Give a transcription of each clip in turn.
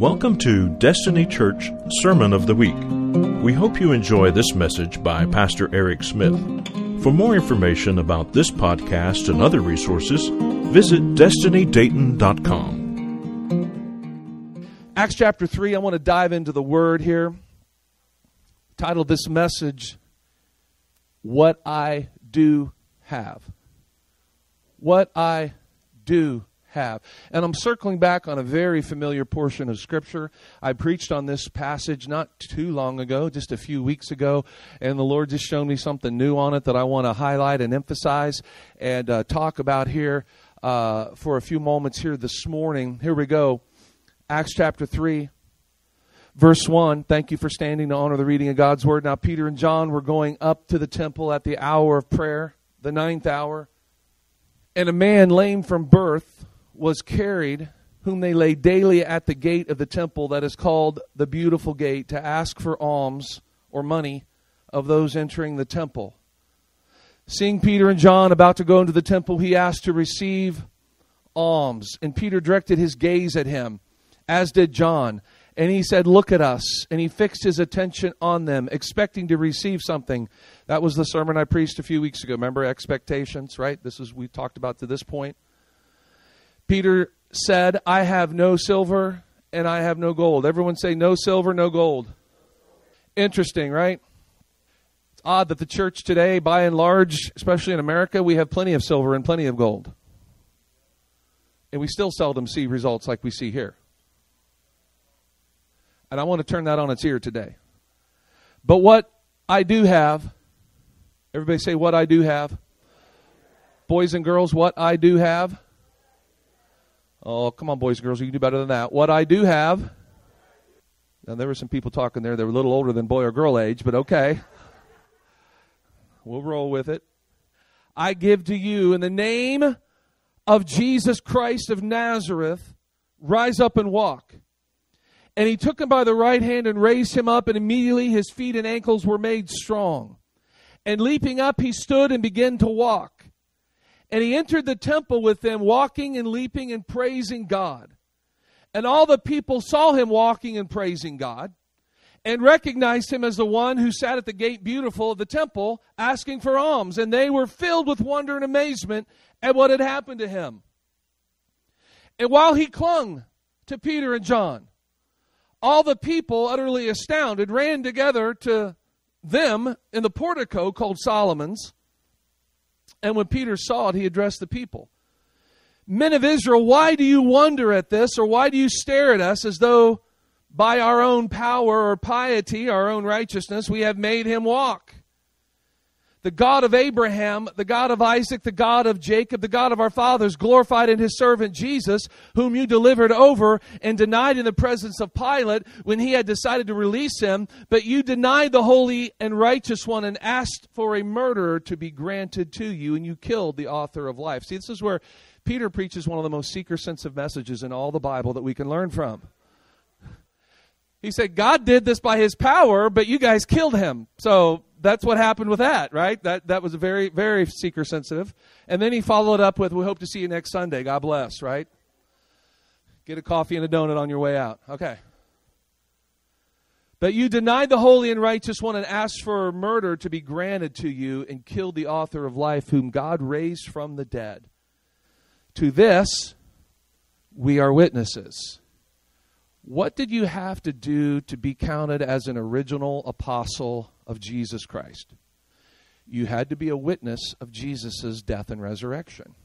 Welcome to Destiny Church Sermon of the Week. We hope you enjoy this message by Pastor Eric Smith. For more information about this podcast and other resources, visit destinydayton.com. Acts chapter 3, I want to dive into the word here. Titled this message, What I Do Have. What I Do have. And I'm circling back on a very familiar portion of Scripture. I preached on this passage not too long ago, just a few weeks ago, and the Lord just showed me something new on it that I want to highlight and emphasize and uh, talk about here uh, for a few moments here this morning. Here we go. Acts chapter 3. Verse 1, thank you for standing to honor the reading of God's Word. Now, Peter and John were going up to the temple at the hour of prayer, the ninth hour. And a man lame from birth was carried, whom they laid daily at the gate of the temple that is called the Beautiful Gate, to ask for alms or money of those entering the temple. Seeing Peter and John about to go into the temple, he asked to receive alms. And Peter directed his gaze at him, as did John. And he said, Look at us. And he fixed his attention on them, expecting to receive something. That was the sermon I preached a few weeks ago. Remember expectations, right? This is we talked about to this point. Peter said, I have no silver and I have no gold. Everyone say, no silver, no gold. Interesting, right? It's odd that the church today, by and large, especially in America, we have plenty of silver and plenty of gold. And we still seldom see results like we see here. And I want to turn that on its ear today. But what I do have, everybody say, what I do have. Boys and girls, what I do have Oh, come on, boys and girls, you can do better than that. What I do have, now there were some people talking there that were a little older than boy or girl age, but okay. We'll roll with it. I give to you in the name of Jesus Christ of Nazareth, rise up and walk. And he took him by the right hand and raised him up, and immediately his feet and ankles were made strong. And leaping up, he stood and began to walk. And he entered the temple with them, walking and leaping and praising God. And all the people saw him walking and praising God and recognized him as the one who sat at the gate beautiful of the temple asking for alms. And they were filled with wonder and amazement at what had happened to him. And while he clung to Peter and John, all the people, utterly astounded, ran together to them in the portico called Solomon's and when Peter saw it, he addressed the people Men of Israel, why do you wonder at this, or why do you stare at us as though by our own power or piety, our own righteousness, we have made him walk? The God of Abraham, the God of Isaac, the God of Jacob, the God of our fathers, glorified in his servant Jesus, whom you delivered over and denied in the presence of Pilate when he had decided to release him. But you denied the holy and righteous one and asked for a murderer to be granted to you, and you killed the author of life. See, this is where Peter preaches one of the most seeker sensitive messages in all the Bible that we can learn from. He said, God did this by his power, but you guys killed him. So that's what happened with that, right? That that was very very seeker sensitive. And then he followed up with, "We hope to see you next Sunday. God bless." Right? Get a coffee and a donut on your way out. Okay. But you denied the holy and righteous one and asked for murder to be granted to you and killed the author of life, whom God raised from the dead. To this, we are witnesses. What did you have to do to be counted as an original apostle of Jesus Christ. You had to be a witness of Jesus' death and resurrection.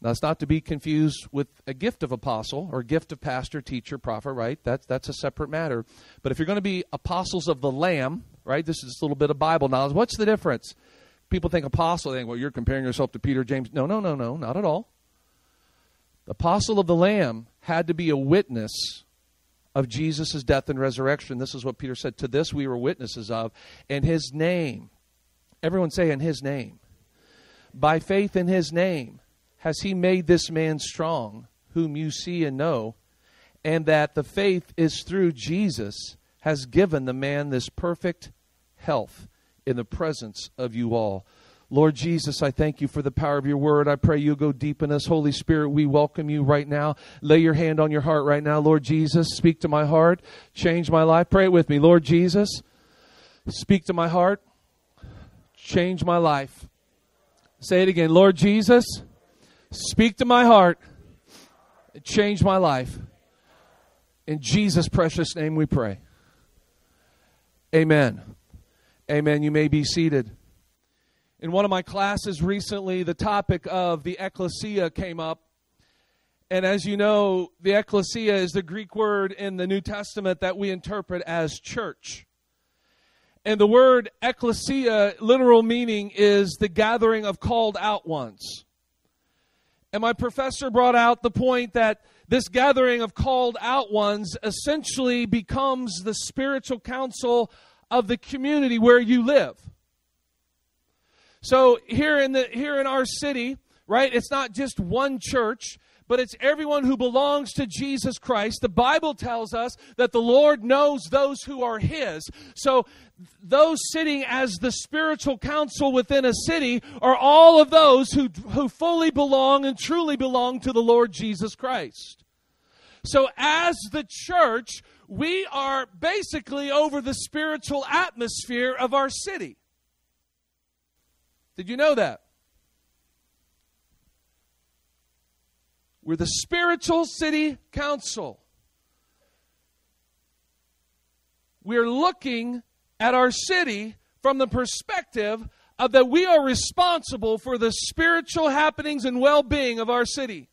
That's not to be confused with a gift of apostle or gift of pastor, teacher, prophet, right? That's, that's a separate matter. But if you're going to be apostles of the Lamb, right, this is a little bit of Bible knowledge. What's the difference? People think apostle, they think, well, you're comparing yourself to Peter, James. No, no, no, no, not at all. The apostle of the Lamb had to be a witness of Jesus' death and resurrection. This is what Peter said. To this we were witnesses of. In his name, everyone say, in his name. By faith in his name has he made this man strong, whom you see and know, and that the faith is through Jesus has given the man this perfect health in the presence of you all. Lord Jesus, I thank you for the power of your word. I pray you'll go deep in us. Holy Spirit, we welcome you right now. Lay your hand on your heart right now. Lord Jesus, speak to my heart. Change my life. Pray it with me. Lord Jesus, speak to my heart. Change my life. Say it again. Lord Jesus, speak to my heart. Change my life. In Jesus' precious name we pray. Amen. Amen. You may be seated. In one of my classes recently, the topic of the ecclesia came up. And as you know, the ecclesia is the Greek word in the New Testament that we interpret as church. And the word ecclesia, literal meaning, is the gathering of called out ones. And my professor brought out the point that this gathering of called out ones essentially becomes the spiritual council of the community where you live. So here in the here in our city, right? It's not just one church, but it's everyone who belongs to Jesus Christ. The Bible tells us that the Lord knows those who are his. So those sitting as the spiritual council within a city are all of those who who fully belong and truly belong to the Lord Jesus Christ. So as the church, we are basically over the spiritual atmosphere of our city. Did you know that? We're the spiritual city council. We're looking at our city from the perspective of that we are responsible for the spiritual happenings and well being of our city.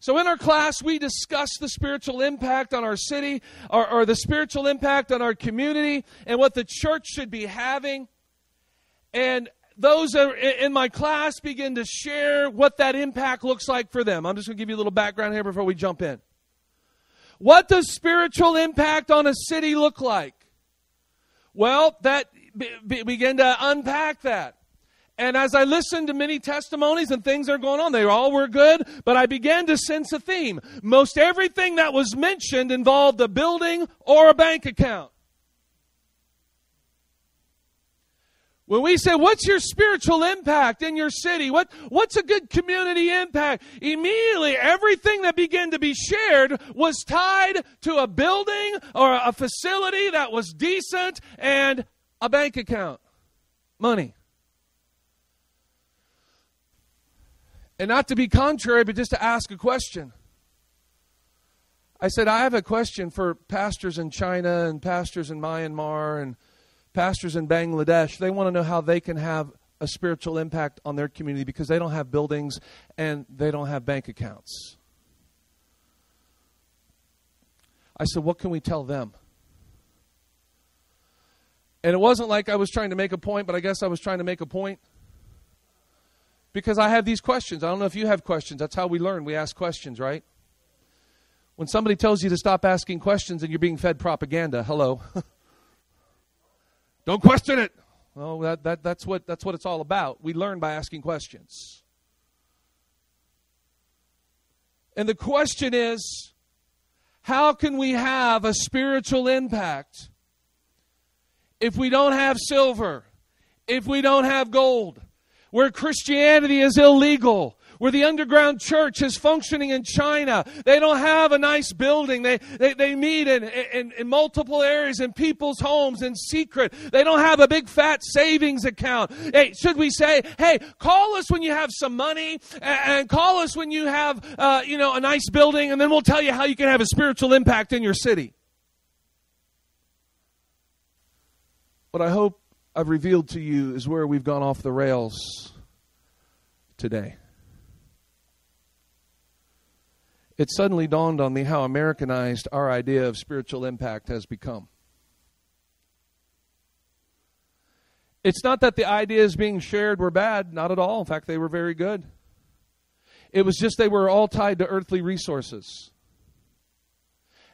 So, in our class, we discuss the spiritual impact on our city or, or, the spiritual impact on our community and what the church should be having. And those in my class begin to share what that impact looks like for them. I'm just going to give you a little background here before we jump in. What does spiritual impact on a city look like? Well, that begin to unpack that. And as I listened to many testimonies and things that are going on, they all were good, but I began to sense a theme. Most everything that was mentioned involved a building or a bank account. When we say, what's your spiritual impact in your city? What, what's a good community impact? Immediately, everything that began to be shared was tied to a building or a facility that was decent and a bank account. Money. And not to be contrary, but just to ask a question. I said, I have a question for pastors in China and pastors in Myanmar and pastors in Bangladesh, they want to know how they can have a spiritual impact on their community because they don't have buildings and they don't have bank accounts. I said, What can we tell them? And it wasn't like I was trying to make a point, but I guess I was trying to make a point. Because I have these questions. I don't know if you have questions. That's how we learn. We ask questions, right? When somebody tells you to stop asking questions and you're being fed propaganda, hello. Don't question it. Well, that, that, that's, what, that's what it's all about. We learn by asking questions. And the question is how can we have a spiritual impact if we don't have silver, if we don't have gold, where Christianity is illegal, where the underground church is functioning in China. They don't have a nice building. They, they, they meet in, in, in multiple areas in people's homes in secret. They don't have a big fat savings account. Hey, should we say, hey, call us when you have some money and, call us when you have, uh, you know, a nice building and then we'll tell you how you can have a spiritual impact in your city. What I hope I've revealed to you is where we've gone off the rails today. It suddenly dawned on me how Americanized our idea of spiritual impact has become. It's not that the ideas being shared were bad, not at all. In fact, they were very good. It was just they were all tied to earthly resources.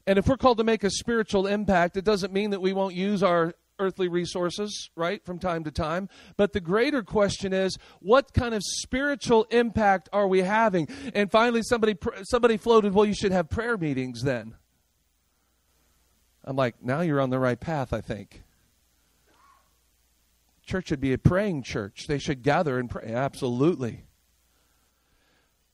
And if we're called to make a spiritual impact, it doesn't mean that we won't use our earthly resources, right, from time to time. But the greater question is, what kind of spiritual impact are we having? And finally, somebody somebody floated, well, you should have prayer meetings then. I'm like, now you're on the right path, I think. church should be a praying church. They should gather and pray. Absolutely.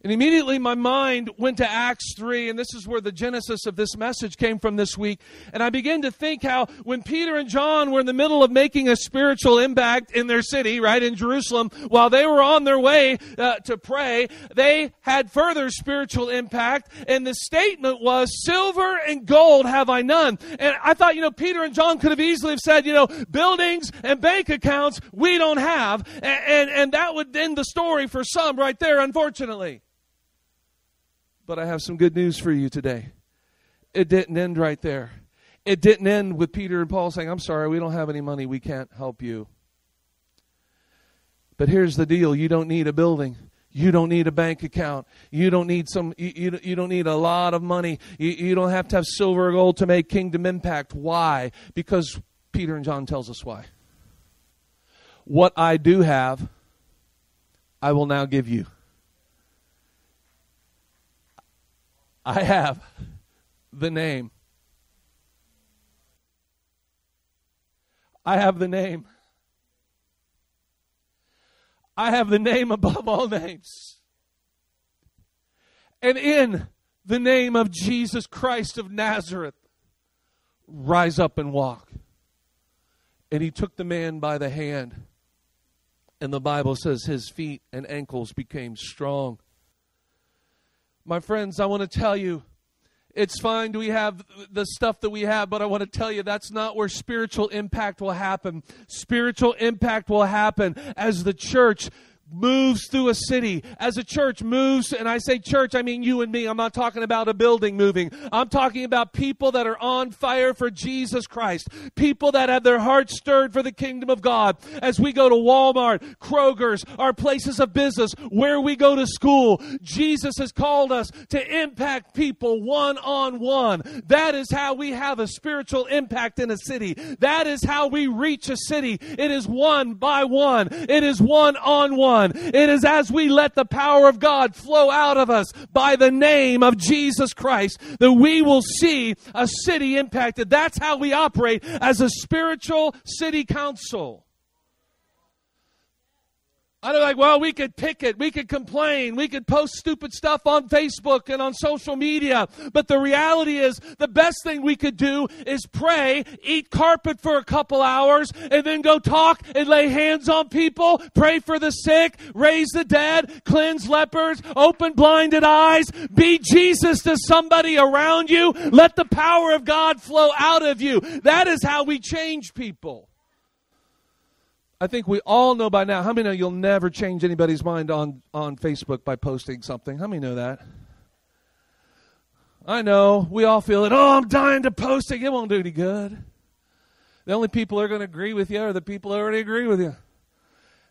And immediately my mind went to Acts 3, and this is where the genesis of this message came from this week. And I began to think how when Peter and John were in the middle of making a spiritual impact in their city, right, in Jerusalem, while they were on their way uh, to pray, they had further spiritual impact. And the statement was, Silver and gold have I none. And I thought, you know, Peter and John could have easily have said, you know, buildings and bank accounts we don't have. And, and, and that would end the story for some right there, unfortunately. But I have some good news for you today. It didn't end right there. It didn't end with Peter and Paul saying, I'm sorry, we don't have any money. We can't help you. But here's the deal you don't need a building. You don't need a bank account. You don't need some. You, you, you, don't need a lot of money. You, you don't have to have silver or gold to make kingdom impact. Why? Because Peter and John tells us why. What I do have, I will now give you. I have the name. I have the name. I have the name above all names. And in the name of Jesus Christ of Nazareth, rise up and walk. And he took the man by the hand. And the Bible says his feet and ankles became strong. My friends, I want to tell you, it's fine we have the stuff that we have, but I want to tell you that's not where spiritual impact will happen. Spiritual impact will happen as the church moves through a city, as a church moves, and I say church, I mean you and me. I'm not talking about a building moving. I'm talking about people that are on fire for Jesus Christ. People that have their hearts stirred for the kingdom of God. As we go to Walmart, Kroger's, our places of business, where we go to school, Jesus has called us to impact people one on one. That is how we have a spiritual impact in a city. That is how we reach a city. It is one by one. It is one on one. It is as we let the power of God flow out of us by the name of Jesus Christ that we will see a city impacted. That's how we operate as a spiritual city council. I know, like, well, we could pick it, we could complain, we could post stupid stuff on Facebook and on social media. But the reality is, the best thing we could do is pray, eat carpet for a couple hours, and then go talk and lay hands on people, pray for the sick, raise the dead, cleanse lepers, open blinded eyes, be Jesus to somebody around you. Let the power of God flow out of you. That is how we change people. I think we all know by now. How many know you'll never change anybody's mind on, on Facebook by posting something? How many know that? I know. We all feel it. Oh, I'm dying to post it. It won't do any good. The only people that are going to agree with you are the people that already agree with you.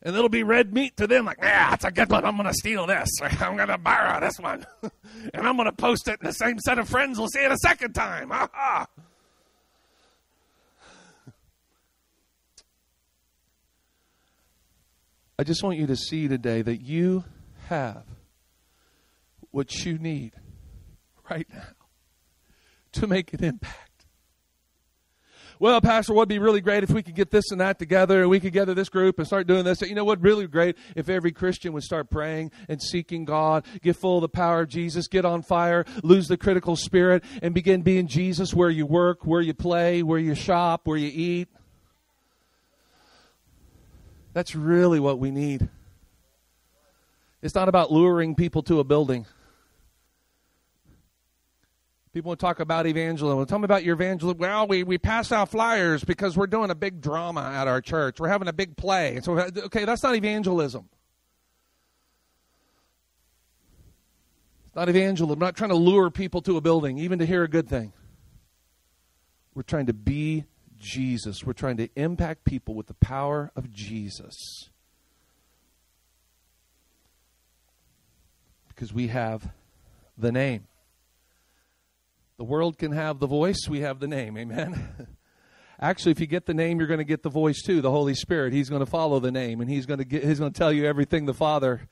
And it'll be red meat to them, like, yeah, that's a good one. I'm going to steal this. I'm going to borrow this one. and I'm going to post it, and the same set of friends will see it a second time. Ha ha. I just want you to see today that you have what you need right now to make an impact. Well, Pastor, what'd be really great if we could get this and that together and we could gather this group and start doing this. You know what really great if every Christian would start praying and seeking God, get full of the power of Jesus, get on fire, lose the critical spirit, and begin being Jesus where you work, where you play, where you shop, where you eat. That's really what we need. It's not about luring people to a building. People to talk about evangelism. Well, tell me about your evangelism. Well, we, we pass out flyers because we're doing a big drama at our church. We're having a big play. So, okay, that's not evangelism. It's not evangelism. I'm not trying to lure people to a building, even to hear a good thing. We're trying to be Jesus. We're trying to impact people with the power of Jesus. Because we have the name. The world can have the voice, we have the name. Amen. Actually, if you get the name, you're going to get the voice too, the Holy Spirit. He's going to follow the name and he's going to get, he's going to tell you everything the Father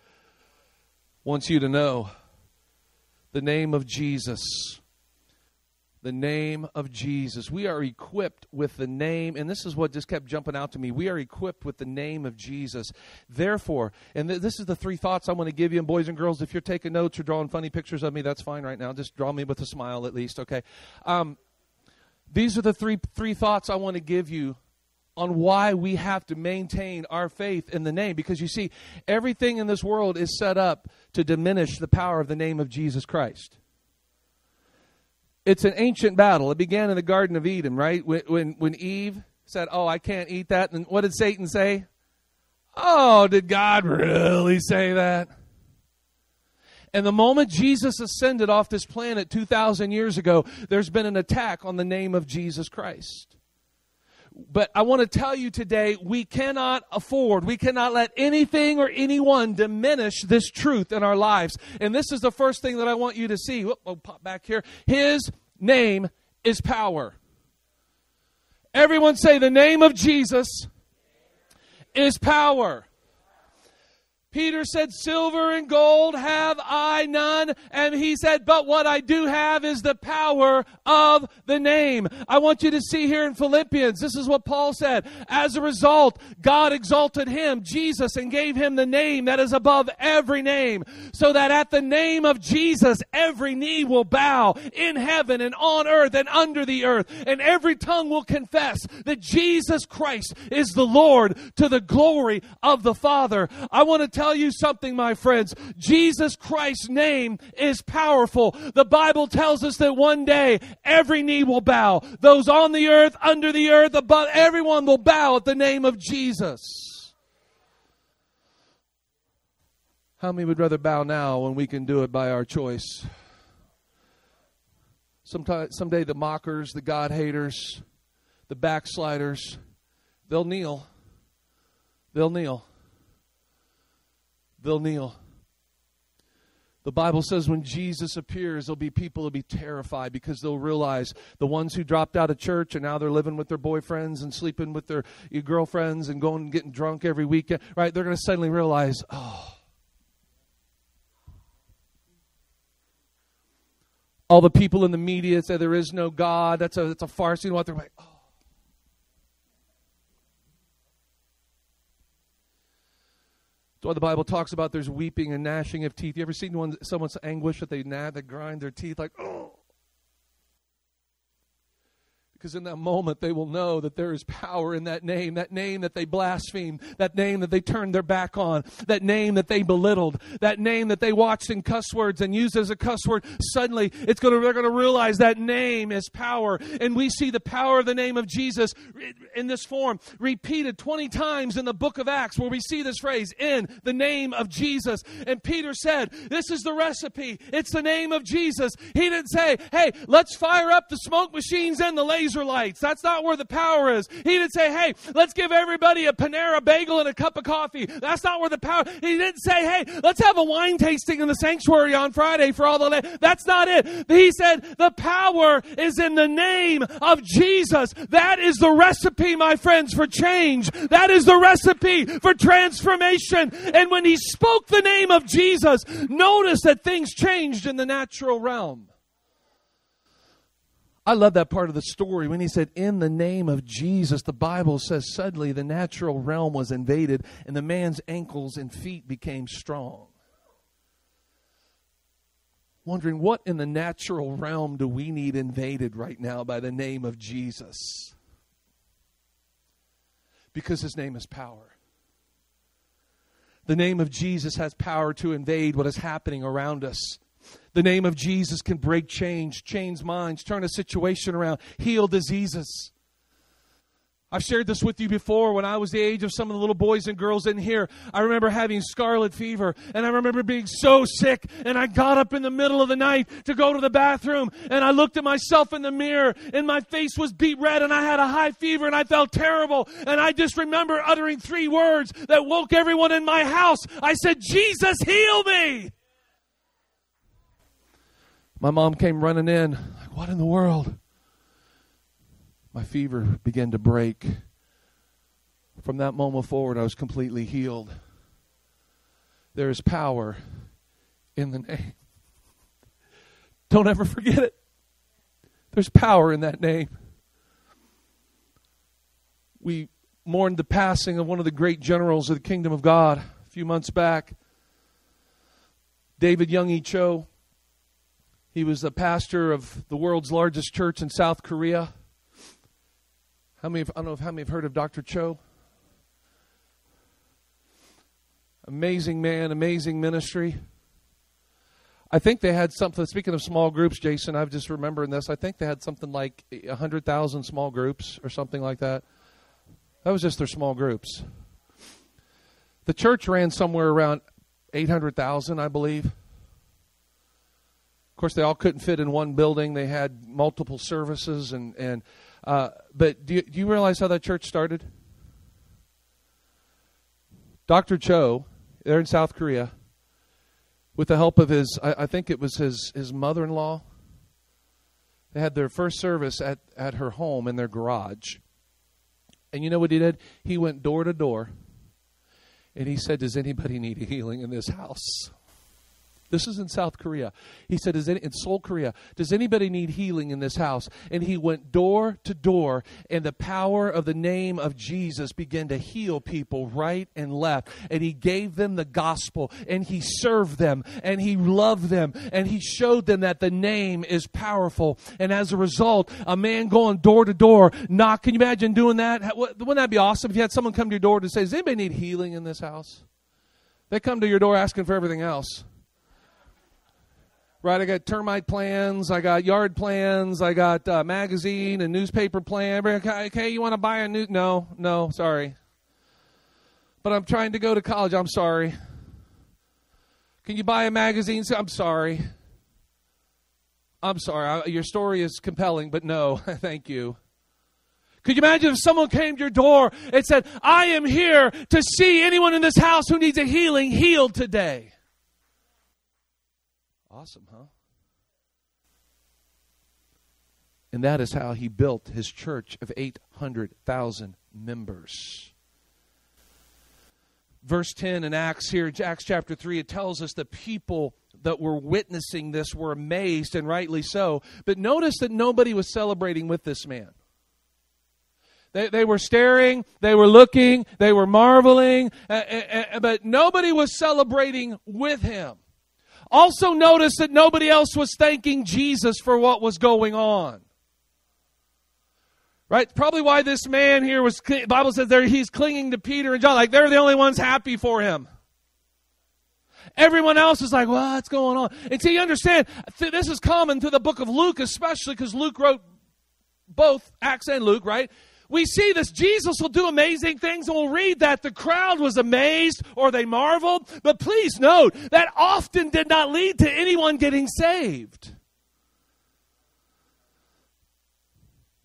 wants you to know. The name of Jesus. The name of Jesus. We are equipped with the name, and this is what just kept jumping out to me. We are equipped with the name of Jesus. Therefore, and th- this is the three thoughts I want to give you, and boys and girls, if you're taking notes or drawing funny pictures of me, that's fine right now. Just draw me with a smile at least, okay? Um, these are the three three thoughts I want to give you on why we have to maintain our faith in the name because you see everything in this world is set up to diminish the power of the name of Jesus Christ it's an ancient battle. It began in the Garden of Eden, right? When, when, when Eve said, Oh, I can't eat that. And what did Satan say? Oh, did God really say that? And the moment Jesus ascended off this planet 2,000 years ago, there's been an attack on the name of Jesus Christ. But I want to tell you today, we cannot afford, we cannot let anything or anyone diminish this truth in our lives. And this is the first thing that I want you to see. Whoop, I'll pop back here. His name is power. Everyone say, the name of Jesus is power. Peter said, Silver and gold have I none. And he said, But what I do have is the power of the name. I want you to see here in Philippians, this is what Paul said. As a result, God exalted him, Jesus, and gave him the name that is above every name, so that at the name of Jesus, every knee will bow in heaven and on earth and under the earth, and every tongue will confess that Jesus Christ is the Lord to the glory of the Father. I want to tell tell you something, my friends. Jesus Christ's name is powerful. The Bible tells us that one day every knee will bow. Those on the earth, under the earth, above, everyone will bow at the name of Jesus. How many would rather bow now when we can do it by our choice? Sometime, someday the mockers, the God haters, the backsliders, they'll kneel. They'll kneel they'll kneel. The Bible says when Jesus appears, there'll be people who'll be terrified because they'll realize the ones who dropped out of church and now they're living with their boyfriends and sleeping with their girlfriends and going and getting drunk every weekend, right? They're going to suddenly realize, oh. All the people in the media say there is no God. That's a, that's a farce. You know what? They're like, oh. That's why the Bible talks about there's weeping and gnashing of teeth. You ever seen one, someone's anguish that they gnash, they grind their teeth like, oh, because in that moment, they will know that there is power in that name, that name that they blasphemed, that name that they turned their back on, that name that they belittled, that name that they watched in cuss words and used as a cuss word. Suddenly, it's going to, they're going to realize that name is power. And we see the power of the name of Jesus in this form repeated 20 times in the book of Acts where we see this phrase, in the name of Jesus. And Peter said, This is the recipe. It's the name of Jesus. He didn't say, Hey, let's fire up the smoke machines and the laser Israelites. That's not where the power is. He didn't say, hey, let's give everybody a Panera bagel and a cup of coffee. That's not where the power. He didn't say, hey, let's have a wine tasting in the sanctuary on Friday for all the. That's not it. He said, the power is in the name of Jesus. That is the recipe, my friends, for change. That is the recipe for transformation. And when he spoke the name of Jesus, notice that things changed in the natural realm. I love that part of the story when he said, In the name of Jesus, the Bible says suddenly the natural realm was invaded and the man's ankles and feet became strong. Wondering what in the natural realm do we need invaded right now by the name of Jesus? Because his name is power. The name of Jesus has power to invade what is happening around us. The name of Jesus can break change, change minds, turn a situation around, heal diseases. I've shared this with you before when I was the age of some of the little boys and girls in here. I remember having scarlet fever and I remember being so sick and I got up in the middle of the night to go to the bathroom and I looked at myself in the mirror and my face was beet red and I had a high fever and I felt terrible and I just remember uttering three words that woke everyone in my house. I said, Jesus, heal me. My mom came running in, like, what in the world? My fever began to break. From that moment forward, I was completely healed. There is power in the name. Don't ever forget it. There's power in that name. We mourned the passing of one of the great generals of the kingdom of God a few months back. David Young E. Cho. He was the pastor of the world's largest church in South Korea. How many? Have, I don't know if how many have heard of Dr. Cho. Amazing man, amazing ministry. I think they had something. Speaking of small groups, Jason, I've just remembering this. I think they had something like hundred thousand small groups or something like that. That was just their small groups. The church ran somewhere around eight hundred thousand, I believe. Course, they all couldn't fit in one building. They had multiple services, and and uh, but do you, do you realize how that church started? Dr. Cho, there in South Korea, with the help of his, I, I think it was his his mother-in-law. They had their first service at at her home in their garage, and you know what he did? He went door to door, and he said, "Does anybody need healing in this house?" This is in South Korea. He said, Is in Seoul, Korea, does anybody need healing in this house? And he went door to door, and the power of the name of Jesus began to heal people right and left. And he gave them the gospel, and he served them, and he loved them, and he showed them that the name is powerful. And as a result, a man going door to door, knock. Can you imagine doing that? Wouldn't that be awesome if you had someone come to your door to say, Does anybody need healing in this house? They come to your door asking for everything else right? I got termite plans, I got yard plans, I got uh, magazine and newspaper plan. Okay, you want to buy a new? No, no, sorry. But I'm trying to go to college. I'm sorry. Can you buy a magazine? I'm sorry. I'm sorry. I, your story is compelling, but no, thank you. Could you imagine if someone came to your door and said, I am here to see anyone in this house who needs a healing healed today? Awesome, huh? And that is how he built his church of 800,000 members. Verse 10 in Acts here, Acts chapter 3, it tells us the people that were witnessing this were amazed, and rightly so. But notice that nobody was celebrating with this man. They, they were staring, they were looking, they were marveling, uh, uh, uh, but nobody was celebrating with him. Also, notice that nobody else was thanking Jesus for what was going on. Right? Probably why this man here was, Bible says there he's clinging to Peter and John. Like they're the only ones happy for him. Everyone else is like, what's going on? And see, you understand, this is common to the book of Luke, especially because Luke wrote both Acts and Luke, right? We see this. Jesus will do amazing things, and we'll read that the crowd was amazed or they marveled. But please note, that often did not lead to anyone getting saved.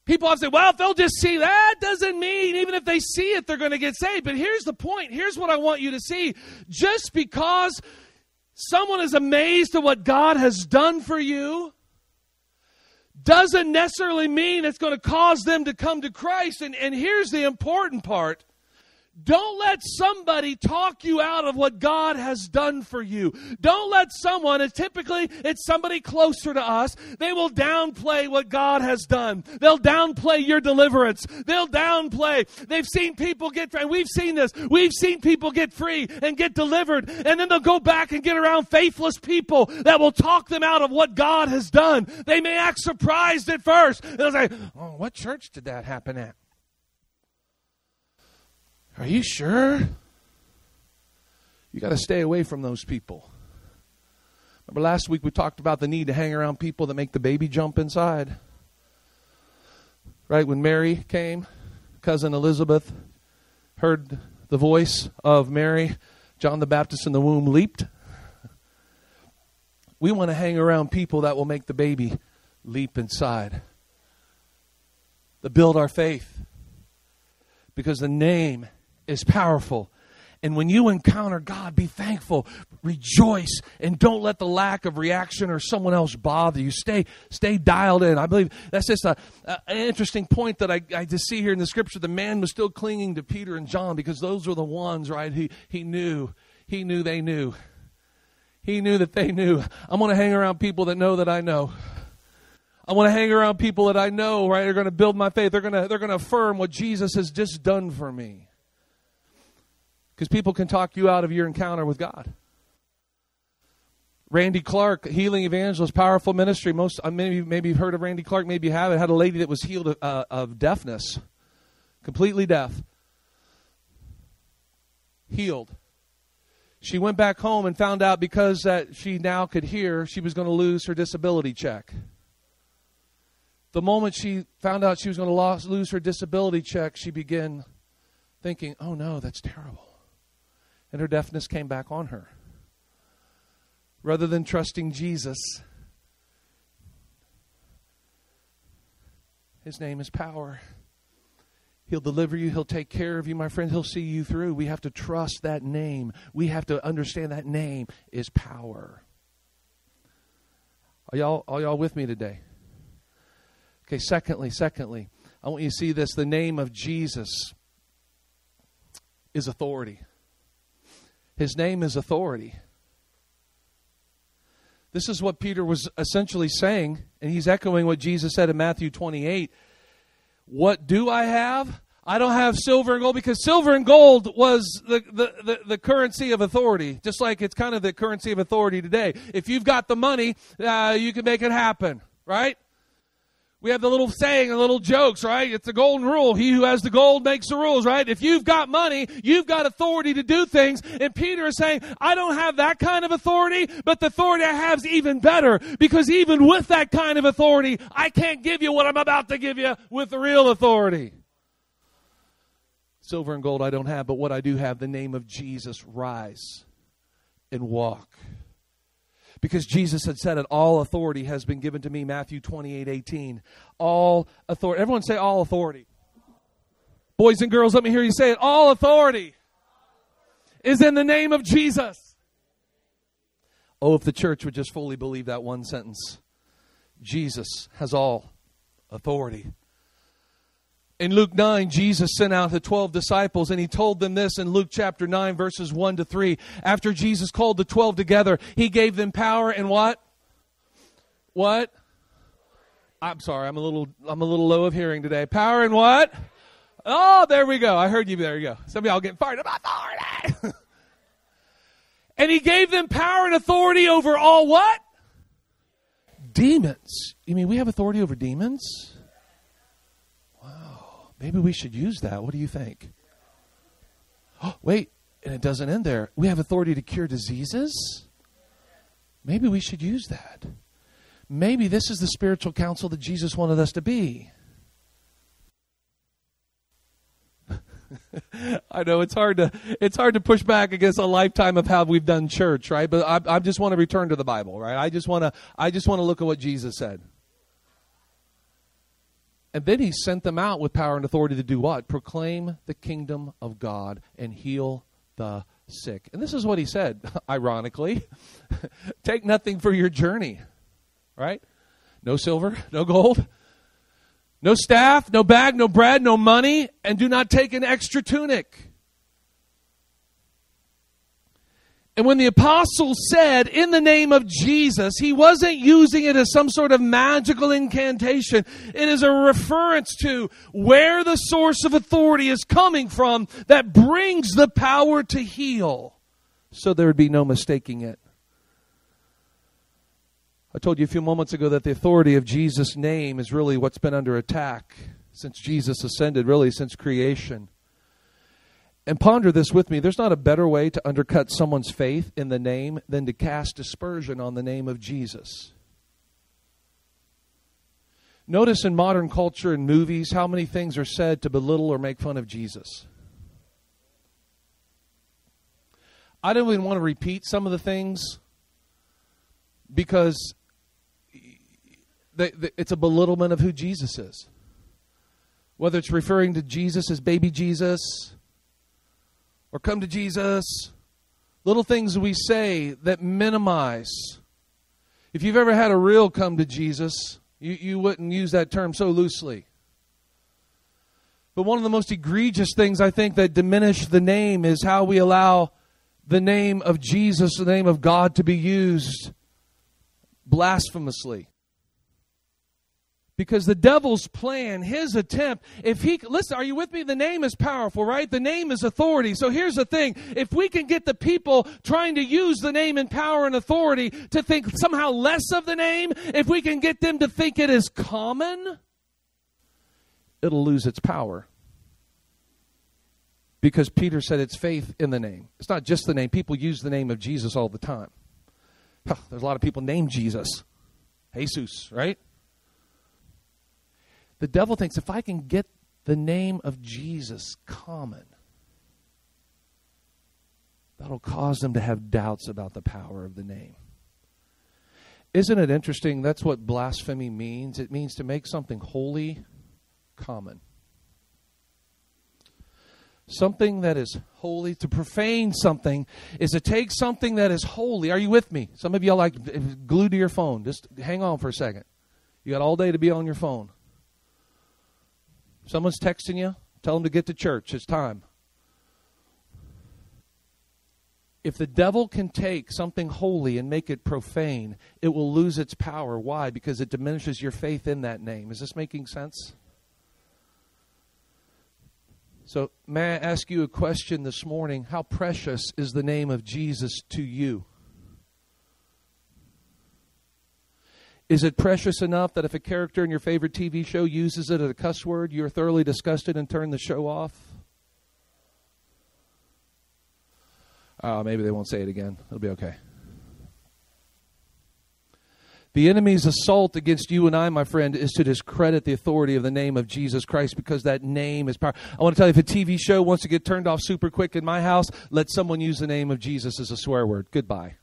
People often say, well, if they'll just see that, doesn't mean even if they see it, they're going to get saved. But here's the point. Here's what I want you to see. Just because someone is amazed at what God has done for you, doesn't necessarily mean it's going to cause them to come to Christ. And, and here's the important part don't let somebody talk you out of what God has done for you. Don't let someone, and typically it's somebody closer to us, they will downplay what God has done. They'll downplay your deliverance. They'll downplay. They've seen people get, and we've seen this, we've seen people get free and get delivered, and then they'll go back and get around faithless people that will talk them out of what God has done. They may act surprised at first. They'll say, Oh, what church did that happen at? Are you sure? You got to stay away from those people. Remember last week we talked about the need to hang around people that make the baby jump inside. Right? When Mary came, cousin Elizabeth heard the voice of Mary, John the Baptist in the womb leaped. We want to hang around people that will make the baby leap inside, that build our faith. Because the name is powerful. And when you encounter God, be thankful, rejoice, and don't let the lack of reaction or someone else bother you. Stay, stay dialed in. I believe that's just a, a, an interesting point that I, I just see here in the scripture. The man was still clinging to Peter and John because those were the ones, right? He, he knew. He knew they knew. He knew that they knew. I'm going to hang around people that know that I know. I want to hang around people that I know, right? They're going to build my faith. They're going to, they're going to affirm what Jesus has just done for me. Because people can talk you out of your encounter with God. Randy Clark, healing evangelist, powerful ministry. Most uh, maybe maybe you've heard of Randy Clark, maybe you haven't. Had a lady that was healed of, uh, of deafness, completely deaf, healed. She went back home and found out because that she now could hear, she was going to lose her disability check. The moment she found out she was going to lose her disability check, she began thinking, "Oh no, that's terrible," and her deafness came back on her rather than trusting Jesus. His name is power. He'll deliver you. He'll take care of you, my friend. He'll see you through. We have to trust that name. We have to understand that name is power. Are y'all, are y'all with me today? Okay, secondly, secondly, I want you to see this. The name of Jesus is authority. His name is authority. This is what Peter was essentially saying, and he's echoing what Jesus said in Matthew 28. What do I have? I don't have silver and gold because silver and gold was the, the, the, the, currency of authority, just like it's kind of the currency of authority today. If you've got the money, uh, you can make it happen, right? We have the little saying, the little jokes, right? It's the golden rule. He who has the gold makes the rules, right? If you've got money, you've got authority to do things. And Peter is saying, I don't have that kind of authority, but the authority I have is even better because even with that kind of authority, I can't give you what I'm about to give you with the real authority. Silver and gold I don't have, but what I do have, the name of Jesus, rise and walk because Jesus had said it, all authority has been given to me, Matthew 28 18. All authority. Everyone say all authority. Boys and girls, let me hear you say it. All authority is in the name of Jesus. Oh, if the church would just fully believe that one sentence Jesus has all authority. In Luke 9, Jesus sent out the 12 disciples and he told them this in Luke chapter 9, verses 1 to 3. After Jesus called the 12 together, he gave them power and what? What? I'm sorry, I'm a little I'm a little low of hearing today. Power and what? Oh, there we go. I heard you. There you go. Some of y'all getting fired up. Authority. and he gave them power and authority over all what? Demons. You mean we have authority over demons? Maybe we should use that. What do you think? Oh, wait, and it doesn't end there. We have authority to cure diseases. Maybe we should use that. Maybe this is the spiritual counsel that Jesus wanted us to be. I know it's hard to it's hard to push back against a lifetime of how we've done church, right? But I, I just want to return to the Bible, right? I just want to I just want to look at what Jesus said. And then he sent them out with power and authority to do what? Proclaim the kingdom of God and heal the sick. And this is what he said, ironically take nothing for your journey, right? No silver, no gold, no staff, no bag, no bread, no money, and do not take an extra tunic. And when the apostle said, in the name of Jesus, he wasn't using it as some sort of magical incantation. It is a reference to where the source of authority is coming from that brings the power to heal. So there would be no mistaking it. I told you a few moments ago that the authority of Jesus' name is really what's been under attack since Jesus ascended, really since creation. And ponder this with me. There's not a better way to undercut someone's faith in the name than to cast dispersion on the name of Jesus. Notice in modern culture and movies how many things are said to belittle or make fun of Jesus. I don't even want to repeat some of the things because it's a belittlement of who Jesus is. Whether it's referring to Jesus as baby Jesus, or come to Jesus. Little things we say that minimize. If you've ever had a real come to Jesus, you, you wouldn't use that term so loosely. But one of the most egregious things I think that diminish the name is how we allow the name of Jesus, the name of God, to be used blasphemously. Because the devil's plan, his attempt, if he, listen, are you with me? The name is powerful, right? The name is authority. So here's the thing. If we can get the people trying to use the name in power and authority to think somehow less of the name, if we can get them to think it is common, it'll lose its power. Because Peter said it's faith in the name. It's not just the name. People use the name of Jesus all the time. There's a lot of people named Jesus. Jesus, right? The devil thinks if I can get the name of Jesus common, that'll cause them to have doubts about the power of the name. Isn't it interesting? That's what blasphemy means. It means to make something holy common. Something that is holy, to profane something, is to take something that is holy. Are you with me? Some of y'all like glued to your phone. Just hang on for a second. You got all day to be on your phone. Someone's texting you, tell them to get to church. It's time. If the devil can take something holy and make it profane, it will lose its power. Why? Because it diminishes your faith in that name. Is this making sense? So, may I ask you a question this morning? How precious is the name of Jesus to you? Is it precious enough that if a character in your favorite TV show uses it as a cuss word, you're thoroughly disgusted and turn the show off? Uh, maybe they won't say it again. It'll be okay. The enemy's assault against you and I, my friend, is to discredit the authority of the name of Jesus Christ because that name is power. I want to tell you if a TV show wants to get turned off super quick in my house, let someone use the name of Jesus as a swear word. Goodbye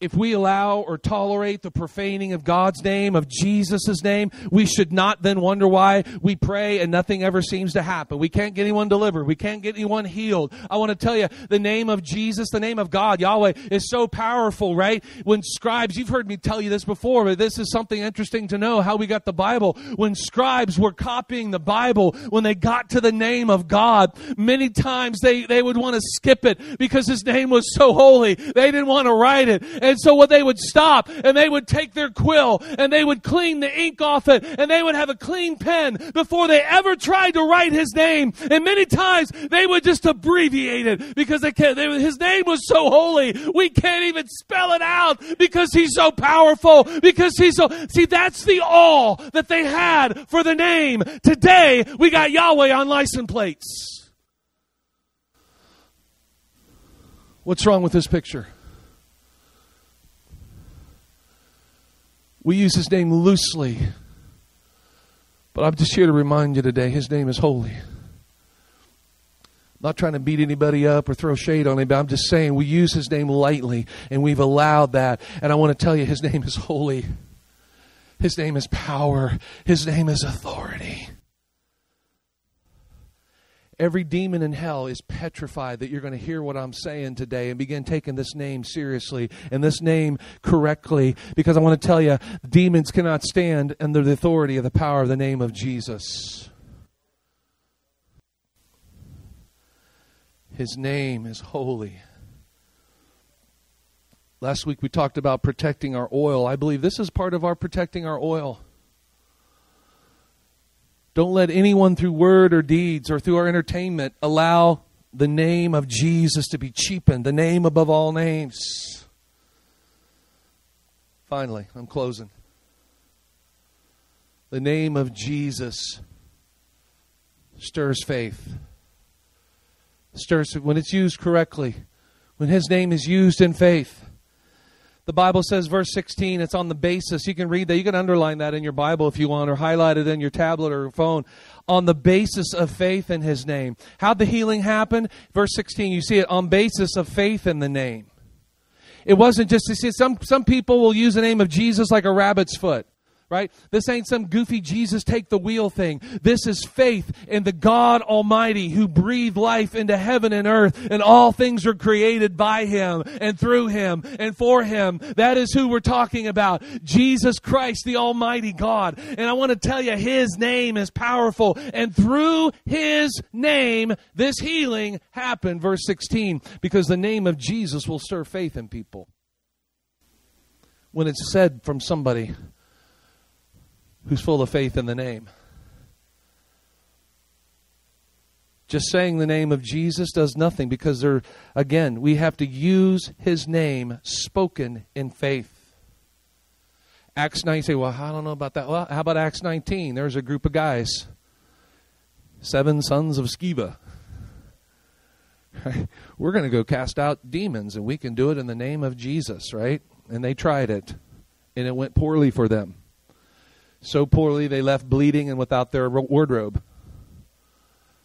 if we allow or tolerate the profaning of God's name, of Jesus' name, we should not then wonder why we pray and nothing ever seems to happen. We can't get anyone delivered. We can't get anyone healed. I want to tell you, the name of Jesus, the name of God, Yahweh, is so powerful, right? When scribes, you've heard me tell you this before, but this is something interesting to know how we got the Bible. When scribes were copying the Bible, when they got to the name of God, many times they, they would want to skip it because his name was so holy. They didn't want to write it. So what they would stop and they would take their quill and they would clean the ink off it and they would have a clean pen before they ever tried to write his name. And many times they would just abbreviate it because they can't, they, his name was so holy. We can't even spell it out because he's so powerful, because he's so, see, that's the all that they had for the name. Today, we got Yahweh on license plates. What's wrong with this picture? We use his name loosely. But I'm just here to remind you today his name is holy. I'm not trying to beat anybody up or throw shade on anybody. I'm just saying we use his name lightly and we've allowed that. And I want to tell you his name is holy. His name is power. His name is authority. Every demon in hell is petrified that you're going to hear what I'm saying today and begin taking this name seriously and this name correctly because I want to tell you, demons cannot stand under the authority of the power of the name of Jesus. His name is holy. Last week we talked about protecting our oil. I believe this is part of our protecting our oil. Don't let anyone through word or deeds or through our entertainment allow the name of Jesus to be cheapened, the name above all names. Finally, I'm closing. The name of Jesus stirs faith. Stirs when it's used correctly. When his name is used in faith. The Bible says, verse 16, it's on the basis. You can read that. You can underline that in your Bible if you want, or highlight it in your tablet or phone. On the basis of faith in His name. How'd the healing happen? Verse 16, you see it on basis of faith in the name. It wasn't just, to see, some, some people will use the name of Jesus like a rabbit's foot right? This ain't some goofy Jesus take the wheel thing. This is faith in the God Almighty who breathed life into heaven and earth and all things are created by Him and through Him and for Him. That is who we're talking about. Jesus Christ, the Almighty God. And I want to tell you, His name is powerful and through His name, this healing happened. Verse 16, because the name of Jesus will stir faith in people. When it's said from somebody, who's full of faith in the name. Just saying the name of Jesus does nothing because there again, we have to use his name spoken in faith. Acts 9 say, "Well, I don't know about that." Well, how about Acts 19? There's a group of guys. Seven sons of Sceva. Right? We're going to go cast out demons and we can do it in the name of Jesus, right? And they tried it and it went poorly for them. So poorly they left bleeding and without their wardrobe.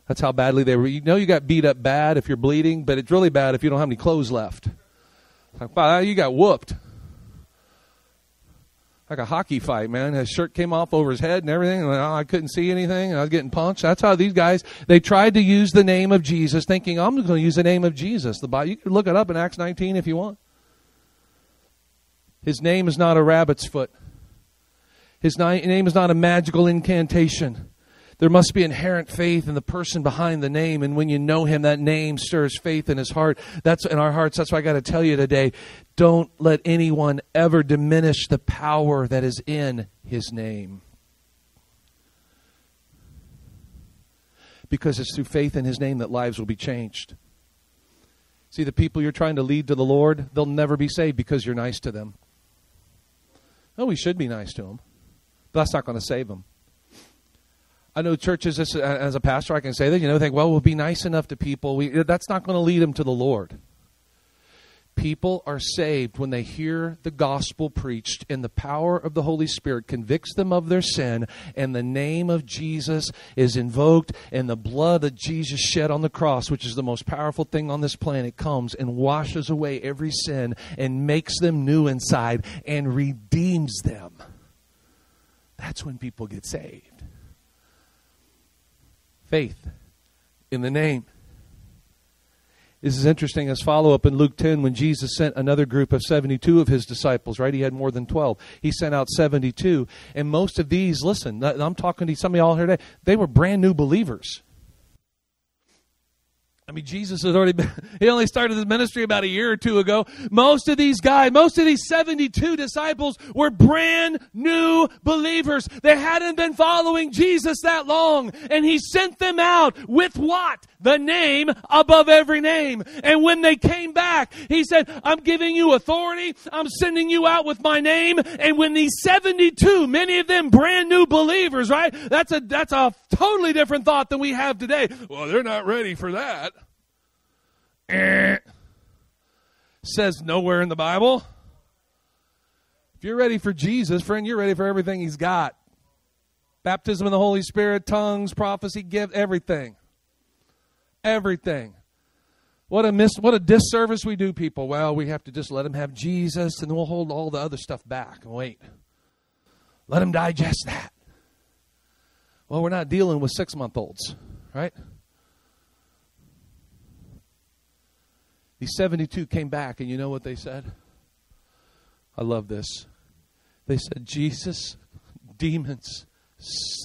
That's how badly they were. You know, you got beat up bad if you're bleeding, but it's really bad if you don't have any clothes left. Like, wow, you got whooped. Like a hockey fight, man. His shirt came off over his head and everything. And oh, I couldn't see anything. And I was getting punched. That's how these guys, they tried to use the name of Jesus, thinking, I'm going to use the name of Jesus. The Bible, you can look it up in Acts 19 if you want. His name is not a rabbit's foot. His name is not a magical incantation. There must be inherent faith in the person behind the name, and when you know him, that name stirs faith in his heart. That's in our hearts. That's why I got to tell you today: don't let anyone ever diminish the power that is in his name, because it's through faith in his name that lives will be changed. See, the people you're trying to lead to the Lord, they'll never be saved because you're nice to them. Oh, we should be nice to them, but that's not going to save them. I know churches, as, a pastor, I can say that, you know, think, well, we'll be nice enough to people. We, that's not going to lead them to the Lord. People are saved when they hear the gospel preached and the power of the Holy Spirit convicts them of their sin and the name of Jesus is invoked and the blood that Jesus shed on the cross, which is the most powerful thing on this planet, comes and washes away every sin and makes them new inside and redeems them. That's when people get saved faith in the name. This is interesting as follow up in Luke 10 when Jesus sent another group of 72 of his disciples, right? He had more than 12. He sent out 72. And most of these, listen, I'm talking to some of y'all here today, they were brand new believers. I mean, Jesus has already been, he only started his ministry about a year or two ago. Most of these guys, most of these 72 disciples were brand new believers. They hadn't been following Jesus that long. And he sent them out with what? The name above every name. And when they came back, he said, I'm giving you authority. I'm sending you out with my name. And when these 72, many of them brand new believers, right? That's a, that's a totally different thought than we have today. Well, they're not ready for that eh, says nowhere in the Bible. If you're ready for Jesus, friend, you're ready for everything he's got. Baptism in the Holy Spirit, tongues, prophecy, gift, everything. Everything. What a miss what a disservice we do people. Well, we have to just let him have Jesus and we'll hold all the other stuff back and wait. Let him digest that. Well, we're not dealing with 6-month-olds, right? These 72 came back, and you know what they said? I love this. They said, Jesus, demons,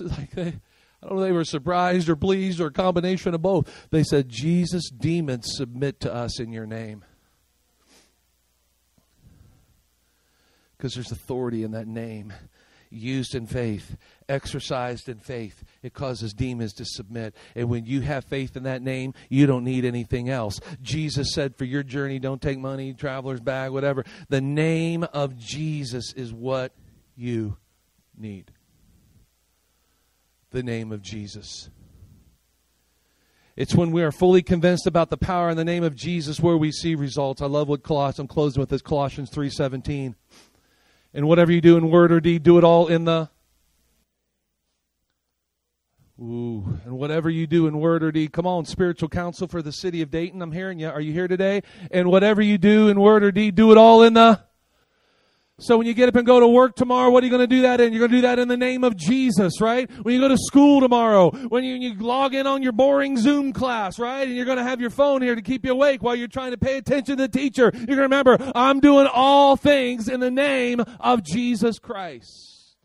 like they, I don't know if they were surprised or pleased or a combination of both. They said, Jesus, demons submit to us in your name. Because there's authority in that name used in faith, exercised in faith, it causes demons to submit. And when you have faith in that name, you don't need anything else. Jesus said, for your journey, don't take money, traveler's bag, whatever. The name of Jesus is what you need. The name of Jesus. It's when we are fully convinced about the power in the name of Jesus where we see results. I love what Colossians, I'm closing with this Colossians 3.17. And whatever you do in word or deed, do it all in the Ooh, and whatever you do in word or deed, come on, spiritual council for the city of Dayton. I'm hearing you. Are you here today? And whatever you do in word or deed, do it all in the. So when you get up and go to work tomorrow, what are you going to do that in? You're going to do that in the name of Jesus, right? When you go to school tomorrow, when you, you log in on your boring Zoom class, right? And you're going to have your phone here to keep you awake while you're trying to pay attention to the teacher. You're going to remember, I'm doing all things in the name of Jesus Christ.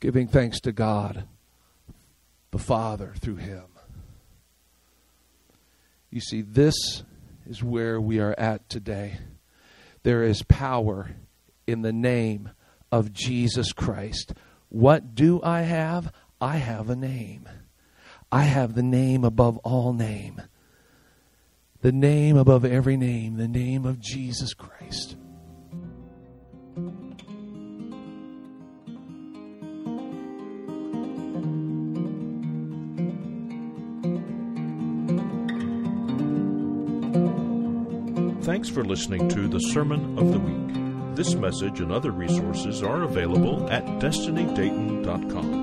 Giving thanks to God the Father through him. You see, this is where we are at today. There is power in the name of Jesus Christ What do I have? I have a name. I have the name above all name. The name above every name, the name of Jesus Christ. Thanks for listening to the Sermon of the Week. This message and other resources are available at destinydayton.com.